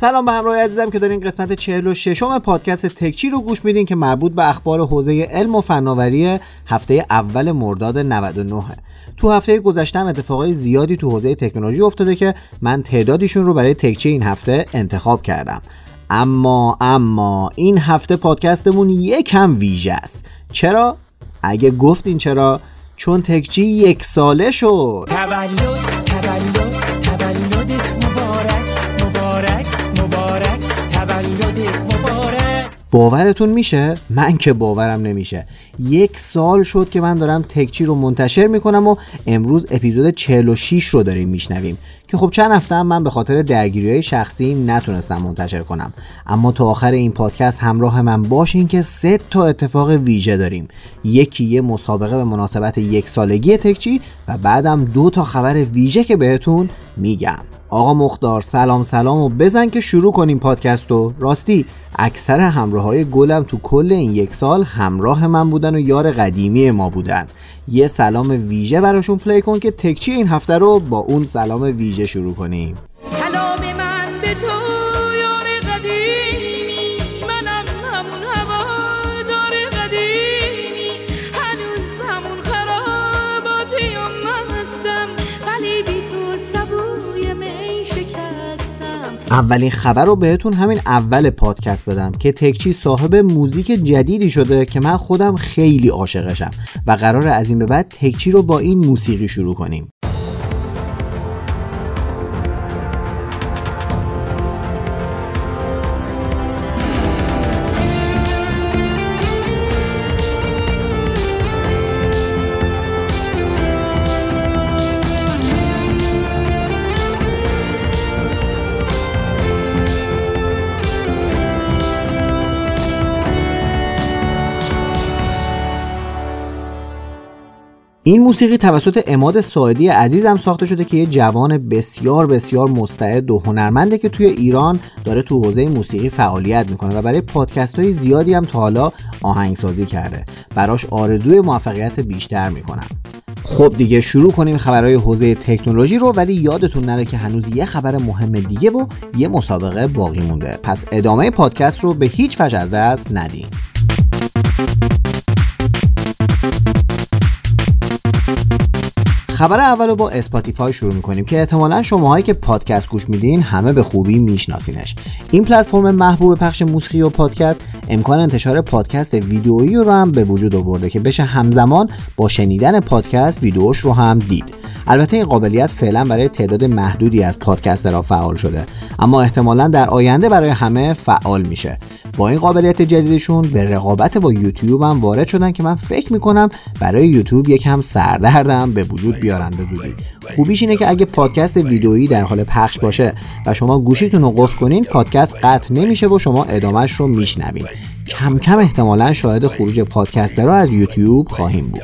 سلام به همراه عزیزم که دارین قسمت 46 م پادکست تکچی رو گوش میدین که مربوط به اخبار حوزه علم و فناوری هفته اول مرداد 99 تو هفته گذشته اتفاقای زیادی تو حوزه تکنولوژی افتاده که من تعدادیشون رو برای تکچی این هفته انتخاب کردم. اما اما این هفته پادکستمون یکم ویژه است. چرا؟ اگه گفتین چرا؟ چون تکچی یک ساله شد. باورتون میشه؟ من که باورم نمیشه. یک سال شد که من دارم تکچی رو منتشر می‌کنم و امروز اپیزود 46 رو داریم میشنویم. که خب چند هفته هم من به خاطر درگیری های شخصی نتونستم منتشر کنم. اما تا آخر این پادکست همراه من باشین که سه تا اتفاق ویژه داریم. یکی یه مسابقه به مناسبت یک سالگی تکچی و بعدم دو تا خبر ویژه که بهتون میگم. آقا مختار سلام سلام و بزن که شروع کنیم پادکست رو راستی اکثر همراه های گلم تو کل این یک سال همراه من بودن و یار قدیمی ما بودن. یه سلام ویژه براشون پلی کن که تکچی این هفته رو با اون سلام ویژه شروع کنیم. اولین خبر رو بهتون همین اول پادکست بدم که تکچی صاحب موزیک جدیدی شده که من خودم خیلی عاشقشم و قرار از این به بعد تکچی رو با این موسیقی شروع کنیم. این موسیقی توسط اماد ساعدی عزیزم ساخته شده که یه جوان بسیار بسیار مستعد و هنرمنده که توی ایران داره تو حوزه موسیقی فعالیت می‌کنه و برای پادکست های زیادی هم تا حالا آهنگسازی کرده. براش آرزوی موفقیت بیشتر می‌کنم. خب دیگه شروع کنیم خبرهای حوزه تکنولوژی رو ولی یادتون نره که هنوز یه خبر مهم دیگه و یه مسابقه باقی مونده. پس ادامه پادکست رو به هیچ وجه از دست ندین. خبر اول رو با Spotify شروع می‌کنیم که احتمالا شماهایی که پادکست گوش میدین همه به خوبی میشناسینش. این پلتفرم محبوب پخش موسیقی و پادکست امکان انتشار پادکست ویدئویی رو هم به وجود آورده که بشه همزمان با شنیدن پادکست ویدئوش رو هم دید. البته این قابلیت فعلا برای تعداد محدودی از پادکسترها فعال شده اما احتمالا در آینده برای همه فعال میشه. با این قابلیت جدیدشون به رقابت با یوتیوب هم وارد شدن که من فکر می‌کنم برای یوتیوب یکم سردردم به وجود بیارن به زودی. خوبیش اینه که اگه پادکست ویدئویی در حال پخش باشه و شما گوشیتون رو قفل کنین پادکست قطع نمیشه و شما ادامهش رو میشنوین. کم کم احتمالا شاهد خروج پادکسترها از یوتیوب خواهیم بود.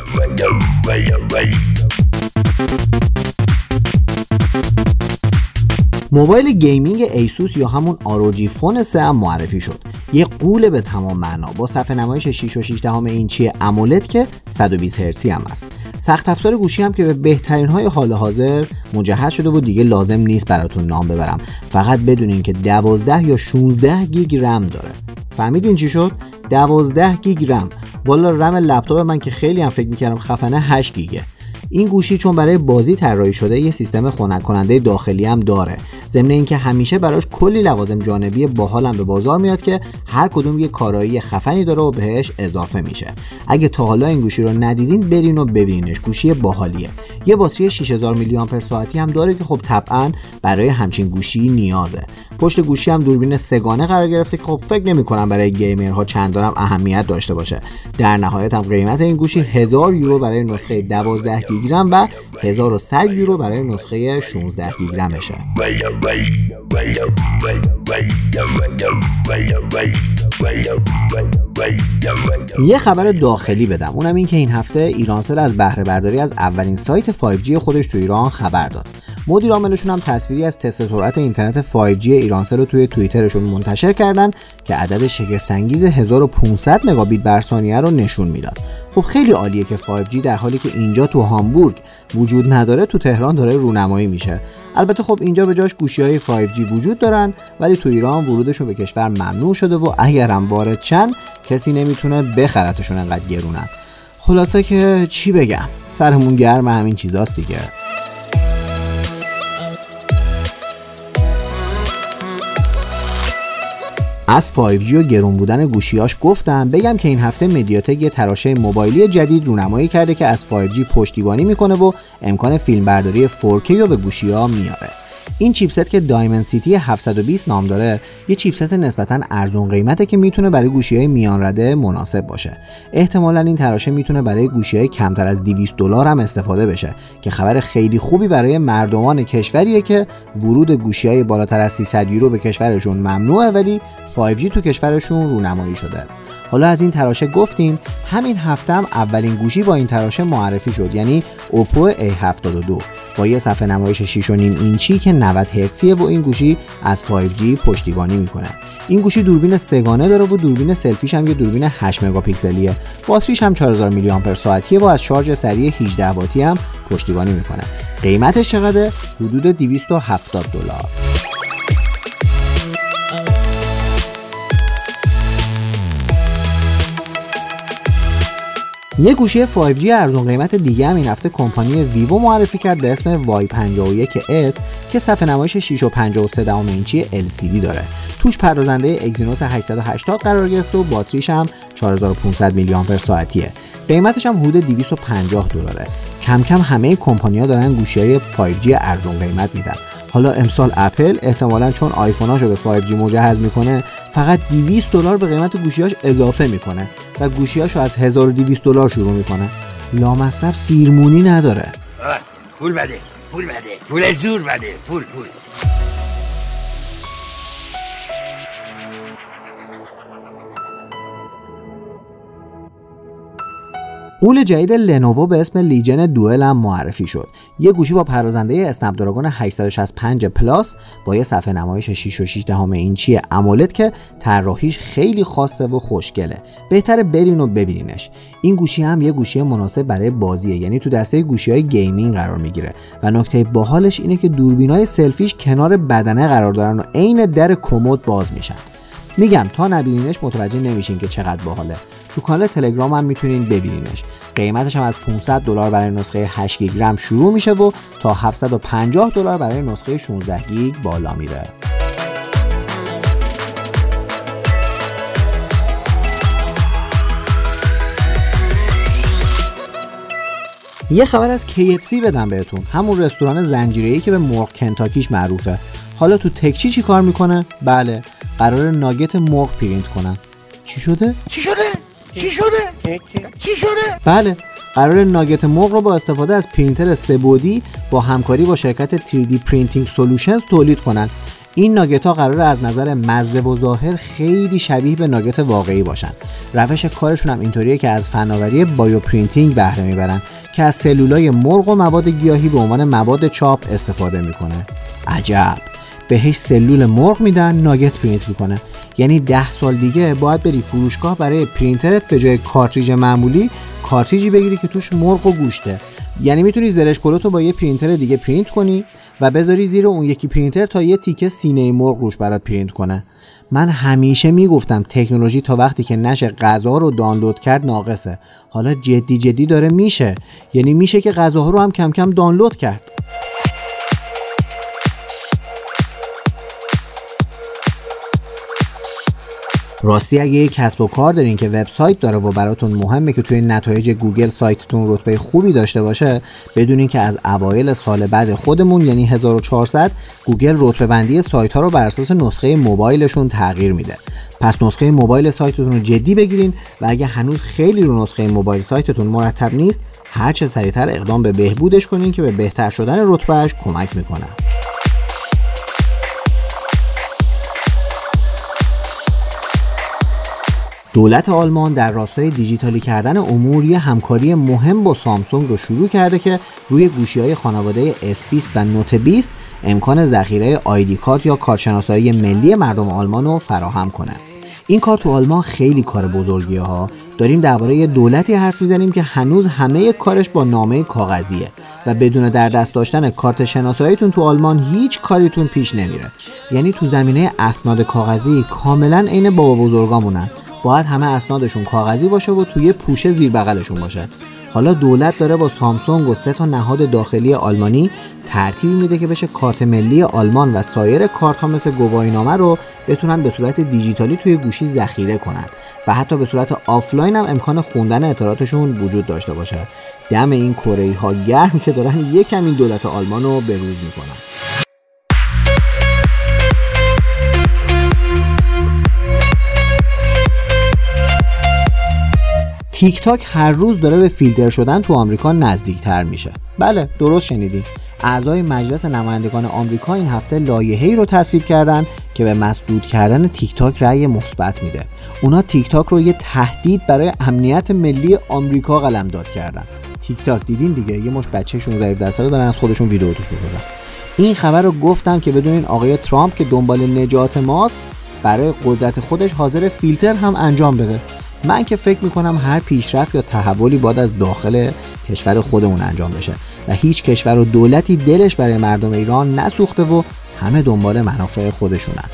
موبایل gaming ASUS یا همون ROG Phone 3 هم معرفی شد. یه قوله به تمام معنا. با صفحه نمایش 6 و 6 دهم اینچی امولد که 120 هرتزی هم است سخت افزار گوشی هم که به بهترین های حال حاضر مجهز شده و دیگه لازم نیست براتون نام ببرم. فقط بدونین که 12 یا 16 گیگ رم داره. فهمیدین چی شد؟ 12 گیگ رم. بالا رم لپتاپ من که خیلی هم فکر می‌کردم خفنه 8 گیگه. این گوشی چون برای بازی طراحی شده یه سیستم خنک کننده داخلی هم داره. ضمن اینکه همیشه براش کلی لوازم جانبی باحال هم به بازار میاد که هر کدوم یه کارایی خفنی داره و بهش اضافه میشه. اگه تا حالا این گوشی رو ندیدین برین و ببینینش. گوشی باحالیه. یه باتری 6000 میلی آمپر ساعتی هم داره که خب طبعا برای همچین گوشی نیازه. پشت گوشی هم دوربین سگانه قرار گرفته که خب فکر نمی کنم برای گیمرها چندانم اهمیت داشته باشه. در نهایت هم قیمت این گوشی 1000 یورو برای نسخه 12 گیگ رم و 1100 یورو برای نسخه 16 گیگ رمشه یه خبر داخلی بدم. اونم این که این هفته ایرانسل از بهره برداری از اولین سایت 5G خودش تو ایران خبر داد. مدیر عاملشون هم تصویری از تست سرعت اینترنت 5G ایرانسل رو توی توییترشون منتشر کردن که عدد شگفت‌انگیز 1500 مگابیت بر ثانیه رو نشون می‌داد. خب خیلی عالیه که 5G در حالی که اینجا تو هامبورگ وجود نداره تو تهران داره رونمایی میشه. البته خب اینجا به جاش گوشی های 5G وجود دارن ولی تو ایران ورودشون به کشور ممنوع شده و اگرم وارد چن کسی نمی‌تونه بخرتشون انقدر گرونن. خلاصه که چی بگم؟ سرمون گرم همین چیزاست دیگه. از 5G و گرون بودن گوشیاش گفتم بگم که این هفته مدیاتک یه تراشه موبایلی جدید رونمایی کرده که از 5G پشتیبانی می‌کنه و امکان فیلمبرداری 4K رو به گوشی ها میاره این چیپست که دایمن سیتی 720 نام داره یه چیپست نسبتا ارزون قیمته که می‌تونه برای گوشی های میان رده مناسب باشه. احتمالا این تراشه می‌تونه برای گوشی های کمتر از 200 دلار هم استفاده بشه که خبر خیلی خوبی برای مردمان کشوریه که ورود گوشی های بالاتر از 300 یورو به کشورشون ممنوعه ولی 5G تو کشورشون رونمایی شده. حالا از این تراشه گفتیم همین هفته هم اولین گوشی با این تراشه معرفی شد یعنی اوپو A72. با یه صفحه نمایش 6.5 اینچی که 90 هرتزیه و این گوشی از 5G پشتیبانی می‌کنه. این گوشی دوربین سگانه داره و دوربین سلفیش هم یه دوربین 8 مگاپیکسلیه. باتریش هم 4000 میلی آمپر ساعتیه و از شارژ سریع 18 واتی هم پشتیبانی می‌کنه. قیمتش چقدره؟ حدود 270 دلار. یه گوشی 5G ارزون قیمت دیگه هم این هفته کمپانی ویوو معرفی کرد به اسم وای 51S که صفحه نمایش 6.53 اینچی LCD داره. توش پردازنده اگزینوس 880 قرار گرفته و باتریش هم 4500 میلی آمپر ساعتیه. قیمتش هم حدود 250 دلاره. کم کم همه کمپانی‌ها دارن گوشی های 5G ارزون قیمت میدن. حالا امسال اپل احتمالا چون آیفوناشو به 5G مجهز می‌کنه فقط 200 دلار به قیمت گوشیاش اضافه می‌کنه و گوشیاشو از 1200 دلار شروع می‌کنه. لامصب سیرمونی نداره. پول بده پول بده پول زور بده پول پول. غول جدید Lenovo به اسم Legion Duel هم معرفی شد. یه گوشی با پردازنده Snapdragon 865 Plus با یه صفحه نمایش 6.6 اینچی AMOLED که طراحیش خیلی خاصه و خوشگله. بهتره برین و ببینینش. این گوشی هم یه گوشی مناسب برای بازیه یعنی تو دسته گوشی های gaming قرار می‌گیره. و نکته باحالش اینه که دوربینای سلفیش کنار بدنه قرار دارن و عین در کمد باز میشن. میگم تا نبینینش متوجه نمیشین که چقدر باحاله. تو کانال تلگرام هم می‌تونین ببینینش. قیمتش هم از 500 دلار برای نسخه 8 گیگ رم شروع میشه و تا 750 دلار برای نسخه 16 گیگ بالا میره. یه خبر از KFC بدم بهتون. همون رستوران زنجیره‌ای که به مرغ کنتاکیش معروفه. حالا تو تکچی چی کار می‌کنه؟ بله قراره ناگت مرغ پرینت کنن چی شده؟ چی شده؟ چی شده؟ چی شده؟ بله قراره ناگت مرغ رو با استفاده از پرینتر سه‌بعدی با همکاری با شرکت 3D Printing Solutions تولید کنن این ناگت ها قراره از نظر مزه و ظاهر خیلی شبیه به ناگت واقعی باشن روش کارشون هم اینطوریه که از فناوری bioprinting بهره می‌برن که از سلولای مرغ و مواد گیاهی به عنوان مواد چاپ استفاده می‌کنه عجب بهش سلول مرغ میدن ناگت پرینت می‌کنه. یعنی ده سال دیگه باید بری فروشگاه برای پرینترت به جای کارتریج معمولی کارتریجی بگیری که توش مرغ و گوشته. یعنی می‌تونی ظرفش رو با یه پرینتر دیگه پرینت کنی و بذاری زیر اون یکی پرینتر تا یه تیکه سینه مرغ روش برات پرینت کنه. من همیشه می‌گفتم تکنولوژی تا وقتی که نشه غذا رو دانلود کرد ناقصه. حالا جدی جدی داره میشه. یعنی میشه که غذاها رو هم کم کم دانلود کرد. راستی اگه یک کسب و کار دارین که وبسایت داره و براتون مهمه که توی نتایج گوگل سایتتون رتبه خوبی داشته باشه بدونین که از اوایل سال بعد خودمون یعنی 1400 گوگل رتبه بندی سایت ها رو بر اساس نسخه موبایلشون تغییر میده. پس نسخه موبایل سایتتون رو جدی بگیرین و اگه هنوز خیلی رو نسخه موبایل سایتتون مرتب نیست هر چه سریعتر اقدام به بهبودش کنین که به بهتر شدن رتبهش کمک می‌کنه. دولت آلمان در راستای دیجیتالی کردن امور یه همکاری مهم با سامسونگ رو شروع کرده که روی گوشی های خانواده S20 و نوت 20 امکان ذخیره آیدی کارت یا کارشناسایی ملی مردم آلمان رو فراهم کنه. این کار تو آلمان خیلی کار بزرگیه ها. داریم درباره دولتی حرف می‌زنیم که هنوز همه کارش با نامه کاغذیه و بدون در دست داشتن کارت شناساییتون تو آلمان هیچ کاریتون پیش نمیره. یعنی تو زمینه اسناد کاغذی کاملا عین بابا بزرگامونن باید همه اسنادشون کاغذی باشه و توی پوشه زیر بغلشون باشه. حالا دولت داره با سامسونگ و سه تا نهاد داخلی آلمانی ترتیبی میده که بشه کارت ملی آلمان و سایر کارت ها مثل گواهینامه رو بتونن به صورت دیجیتالی توی گوشی ذخیره کنن. و حتی به صورت آفلاین هم امکان خوندن اطلاعاتشون وجود داشته باشه. دم این کره ها گرم که دارن یکم این دولت آلمان رو بروز می‌کنن. تیک تاک هر روز داره به فیلتر شدن تو آمریکا نزدیکتر میشه. بله درست شنیدی اعضای مجلس نمایندگان آمریکا این هفته لایحه‌ای رو تصویب کردن که به مسدود کردن تیک تاک رأی مثبت میده. اونا تیک تاک رو یه تهدید برای امنیت ملی آمریکا قلمداد کردن. تیک تاک دیدین دیگه؟ یه مشت بچه 16 17 ساله دارن از خودشون ویدیو توش می‌سازن این خبر رو گفتم که بدونین آقای ترامپ که دنبال نجات ماست برای قدرت خودش حاضره فیلتر هم انجام بده. من که فکر می‌کنم هر پیشرفت یا تحولی باید از داخل کشور خودمون انجام بشه و هیچ کشور و دولتی دلش برای مردم ایران نسوخته و همه دنبال منافع خودشونن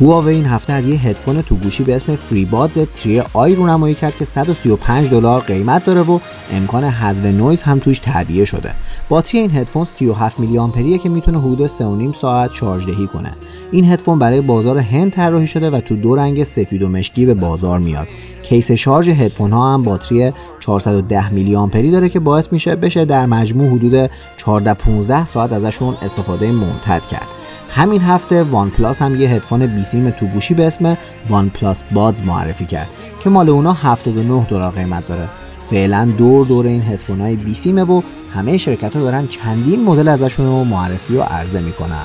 هواوی این هفته از یه هدفون تو گوشی به اسم FreeBuds 3i رونمایی کرد که 135 دلار قیمت داره و امکان حذف نویز هم توش تعبیه شده. باتری این هدفون 37 میلی آمپریه که می‌تونه حدود 3.5 ساعت شارژ دهی کنه. این هدفون برای بازار هند طراحی شده و تو دو رنگ سفید و مشکی به بازار میاد. کیس شارژ هدفون ها هم باتری 410 میلی آمپری داره که باعث میشه بشه در مجموع حدود 14 15 ساعت ازشون استفاده ممتد کرد. همین هفته وان پلاس هم یه هدفون بیسیم تو گوشی به اسم وان پلاس بادز معرفی کرد که مال اونا 79 دلار قیمت داره فعلا دور دور این هدفون های بیسیمه و همه شرکت ها دارن چندین مدل ازشون رو معرفی و عرضه می‌کنن.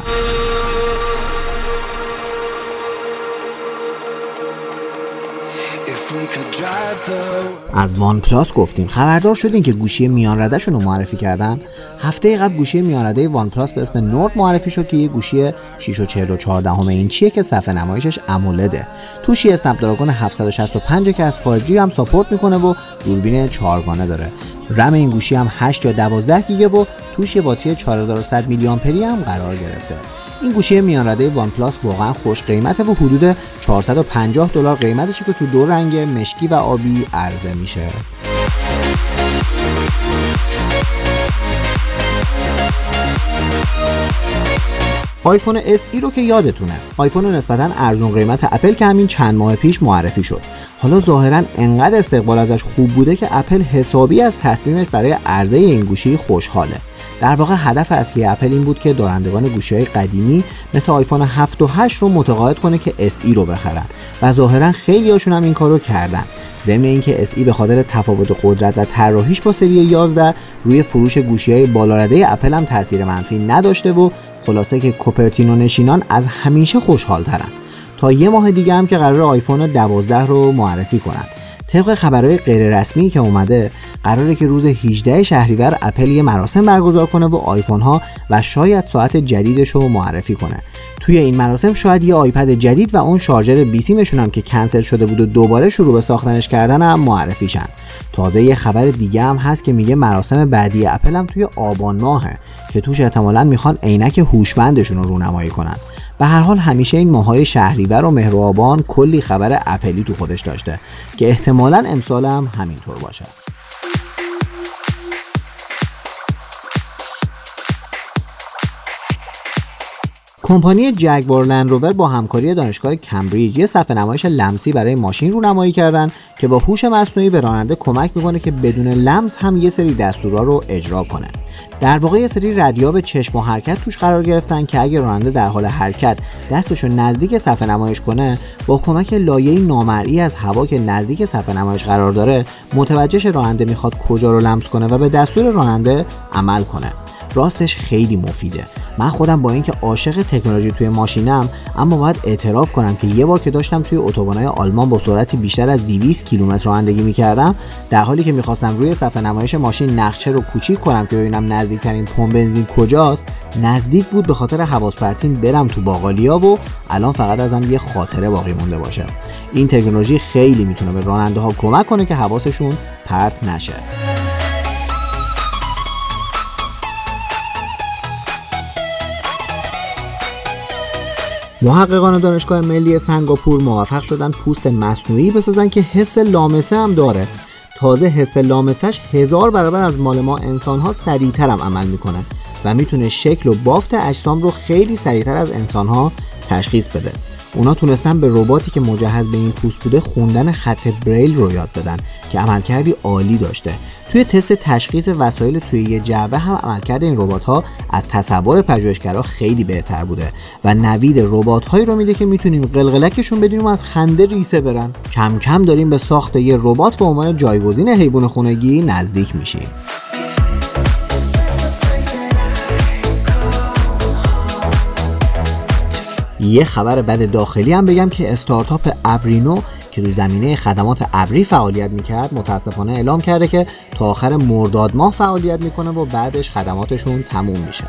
از وان پلاس گفتیم. خبردار شدین که گوشی میان رده‌شون رو معرفی کردن. هفته قبل گوشی میان رده وان پلاس به اسم نورد معرفی شد که یه گوشی 6.44 اینچیه که صفحه نمایشش امولده. توش یه اسنپ دراگون 765 که از 5G هم ساپورت می‌کنه و دوربین چهارگانه داره. رم این گوشی هم 8 یا 12 گیگه و توش یه باتری 4100 میلی آمپری هم قرار گرفته. این گوشی میان رده وان پلاس واقعا خوش قیمته و حدود 450 دلار قیمتشه که تو دو رنگ مشکی و آبی عرضه میشه. آیفون SE رو که یادتونه. آیفون نسبتا ارزون قیمت اپل که همین چند ماه پیش معرفی شد. حالا ظاهرا انقدر استقبال ازش خوب بوده که اپل حسابی از تصمیمش برای عرضه این گوشی خوشحاله. در واقع هدف اصلی اپل این بود که دارندگان گوشی های قدیمی مثل آیفون 7 و 8 رو متقاعد کنه که SE رو بخرن. و ظاهرا خیلی هاشون هم این کارو کردن. ضمن اینکه SE به خاطر تفاوت قدرت و طراحیش با سری 11 روی فروش گوشی های بالارده اپل هم تاثیر منفی نداشته و خلاصه که کوپرتینو نشینان از همیشه خوشحال ترن تا یه ماه دیگه هم که قراره آیفون 12 رو معرفی کنن. طبق خبرهای غیر رسمی که اومده قراره که روز 18 شهریور اپل یه مراسم برگزار کنه و آیفون ها و شاید ساعت جدیدش رو معرفی کنه. توی این مراسم شاید یه آیپد جدید و اون شارژر بیسیمشون هم که کنسل شده بود و دوباره شروع به ساختنش کردن هم معرفی شن. تازه یه خبر دیگه هم هست که میگه مراسم بعدی اپل هم توی آبان ماهه که توش احتمالا می‌خوان عینک هوشمندشون رو رونمایی کنن. به هر حال همیشه این ماهای شهریور و مهر آبان کلی خبر اپلی تو خودش داشته که احتمالا امسال هم همینطور باشه. کمپانی جگوار لندروور با همکاری دانشگاه کمبریج یه صفحه نمایش لمسی برای ماشین رو نمایی کردن که با هوش مصنوعی به راننده کمک می‌کنه که بدون لمس هم یه سری دستورا رو اجرا کنه. در واقع یه سری ردیاب چشم و حرکت توش قرار گرفتن که اگه راننده در حال حرکت دستشو نزدیک صفحه نمایش کنه با کمک لایه نامرئی از هوا که نزدیک صفحه نمایش قرار داره متوجهش راننده می‌خواد کجا رو لمس کنه و به دستور راننده عمل کنه. راستش خیلی مفیده. من خودم با اینکه عاشق تکنولوژی توی ماشینم اما باید اعتراف کنم که یه بار که داشتم توی اتوبان‌های آلمان با سرعتی بیشتر از 200 کیلومتر رانندگی می‌کردم در حالی که می‌خواستم روی صفحه نمایش ماشین نقشه رو کوچیک کنم که ببینم نزدیکترین پمپ بنزین کجاست نزدیک بود به خاطر حواس پرتین برم تو باقالیا و الان فقط ازم یه خاطره باقی مونده باشه. این تکنولوژی خیلی می‌تونه به راننده ها کمک کنه که حواسشون پرت نشه. محققان دانشگاه ملی سنگاپور موفق شدن پوست مصنوعی بسازن که حس لامسه هم داره. تازه حس لامسش هزار برابر از مال ما انسان ها سریعتر هم عمل می‌کنه و می‌تونه شکل و بافت اجسام رو خیلی سریعتر از انسان ها تشخیص بده. اونا تونستن به رباتی که مجهز به این پوست بوده خوندن خط بریل رو یاد بدن که عملکردی عالی داشته. توی تست تشخیص وسایل توی یه جعبه هم عملکرد این ربات ها از تصور پژوهشگرا خیلی بهتر بوده و نوید ربات هایی رو میده که می‌تونیم قلقلکشون بدیم و از خنده ریسه برن. کم کم داریم به ساخت یه ربات به عنوان جایگزین حیوان خونگی نزدیک میشیم. یه خبر بد داخلی هم بگم که استارتاپ ابرینو که تو زمینه خدمات ابری فعالیت می‌کرد متاسفانه اعلام کرده که تا آخر مرداد ماه فعالیت می‌کنه و بعدش خدماتشون تموم میشه.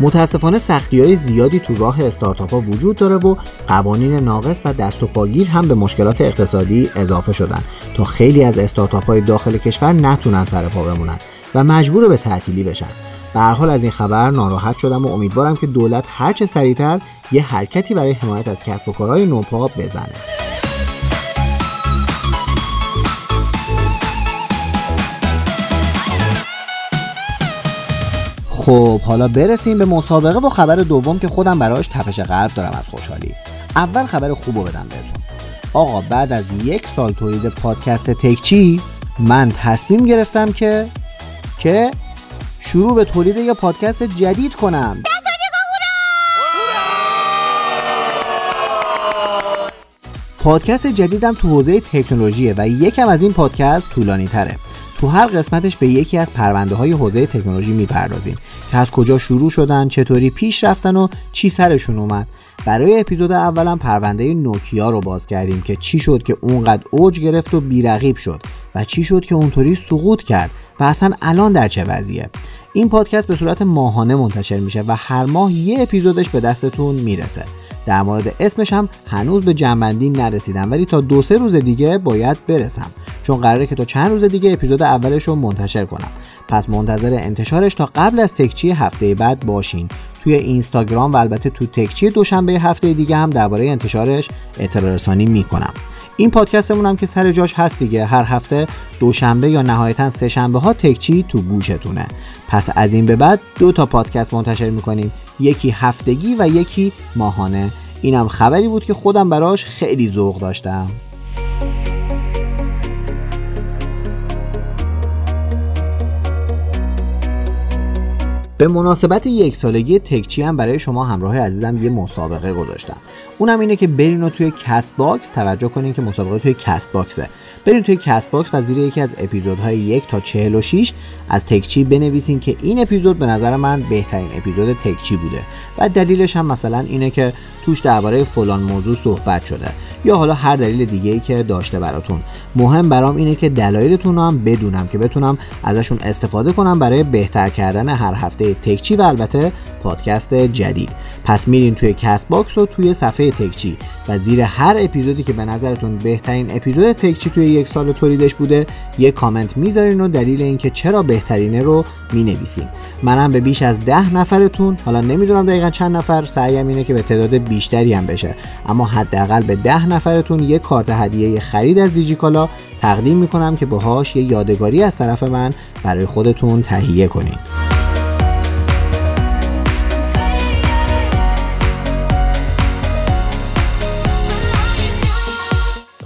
متاسفانه سختی های زیادی تو راه استارتاپ ها وجود داره و قوانین ناقص و دست و پاگیر هم به مشکلات اقتصادی اضافه شدن. تا خیلی از استارتاپ های داخل کشور نتونن سر پا بمونن و مجبور به تعطیلی بشن. به حال از این خبر ناراحت شدم و امیدوارم که دولت هرچه سریعتر یه حرکتی برای حمایت از کسب و کارهای نوپا بزنه. خب حالا برسیم به مسابقه و خبر دوم که خودم براش تپش قلب دارم از خوشحالی. اول خبر خوب رو بدم بهتون. آقا بعد از یک سال تولید پادکست تکچی من تصمیم گرفتم که که شروع به تولید یه پادکست جدید کنم. پادکست جدیدم تو حوزه تکنولوژیه و یکم از این پادکست طولانی تره تو هر قسمتش به یکی از پرونده های حوزه تکنولوژی می‌پردازیم که از کجا شروع شدن چطوری پیش رفتن و چی سرشون اومد. برای اپیزود اولم پرونده نوکیا رو باز کردیم که چی شد که اونقدر اوج گرفت و بیرقیب شد و چی شد که اونطوری سقوط کرد و اصلا الان در چه وضعیه. این پادکست به صورت ماهانه منتشر میشه و هر ماه یه اپیزودش به دستتون می‌رسه. در مورد اسمش هم هنوز به جنبندی نرسیدم ولی تا دو سه روز دیگه باید برسم. چون قراره که تا چند روز دیگه اپیزود اولش رو منتشر کنم. پس منتظر انتشارش تا قبل از تکچی هفته بعد باشین. توی اینستاگرام و البته تو تکچی دوشنبه هفته دیگه هم درباره انتشارش اطلاع رسانی می‌کنم. این پادکستمون هم که سر جاش هست دیگه. هر هفته دوشنبه یا نهایتا سه شنبه ها تکچی تو گوشتونه. پس از این به بعد دو تا پادکست منتشر می‌کنیم. یکی هفتگی و یکی ماهانه. اینم خبری بود که خودم براش خیلی ذوق داشتم. به مناسبت یک سالگی تکچی هم برای شما همراه عزیزم یه مسابقه گذاشتم. اونم اینه که برین و توی کست باکس توجه کنین که مسابقه توی کست باکسه برین توی کست باکس و زیر یکی از اپیزودهای یک تا 46 از تکچی بنویسین که این اپیزود به نظر من بهترین اپیزود تکچی بوده. و دلیلش هم مثلا اینه که توش درباره فلان موضوع صحبت شده. یا حالا هر دلیل دیگه ای که داشته براتون. مهم برام اینه که دلایلتون هم بدونم که بتونم ازشون استفاده کنم برای بهتر کردن هر هفته تکچی و البته پادکست جدید. پس میرین توی کست باکس و توی صفحه تکچی و زیر هر اپیزودی که به نظرتون بهترین اپیزود تکچی یک سال تولیدش بوده یه کامنت می‌ذارین و دلیل اینکه چرا بهترینه رو می‌نویسین. منم به بیش از ده نفرتون حالا نمی‌دونم دقیقا چند نفر سعیم اینه که به تعداد بیشتری هم بشه. اما حداقل به ده نفرتون یه کارت هدیه خرید از دیجیکالا تقدیم می‌کنم که باهاش یه یادگاری از طرف من برای خودتون تهیه کنین.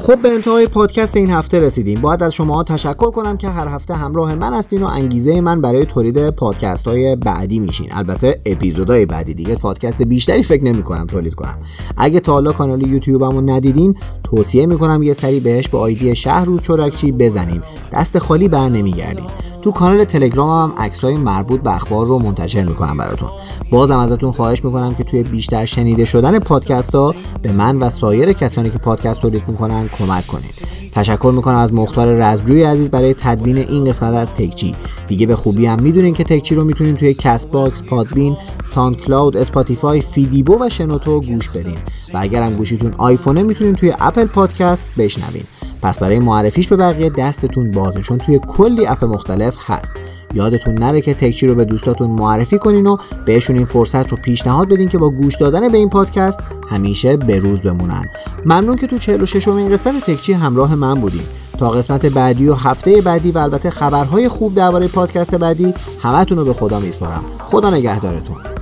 خب به انتهای پادکست این هفته رسیدیم. باید از شما تشکر کنم که هر هفته همراه من هستین و انگیزه من برای تولید پادکست های بعدی میشین. البته اپیزودهای بعدی دیگه پادکست بیشتری فکر نمی کنم تولید کنم. اگه تا حالا کانال یوتیوبمو ندیدین توصیه می‌کنم یه سری بهش با آیدی شهروز چورکچی بزنین. دست خالی بر نمیگردین. تو کانال تلگرام هم عکسای مربوط به اخبار رو منتشر می‌کنم براتون. بازم ازتون خواهش می‌کنم که توی بیشتر شنیده شدن پادکست ها به من و سایر کسانی که پادکست تولید می‌کنن کمک کنید. تشکر می‌کنم از مختار رزبجوی عزیز برای تدوین این قسمت از تکچی دیگه به خوبی هم می‌دونین که تکچی رو می‌تونین توی کست باکس پادبین ساند کلاود اسپاتیفای فیدیبو و شنوتو گوش بدین. و اگرم گوشیتون آیفونه می‌تونین توی اپل پادکست بشنوین. پس برای معرفیش به بقیه دستتون بازه چون توی کلی اپ مختلف هست. یادتون نره که تکچی رو به دوستاتون معرفی کنین و بهشون این فرصت رو پیشنهاد بدین که با گوش دادن به این پادکست همیشه به روز بمونن. ممنون که تو 46 امین قسمت تکچی همراه من بودین. تا قسمت بعدی و هفته بعدی و البته خبرهای خوب درباره پادکست بعدی همتون رو به خدا میسپارم. خدا نگهدارتون.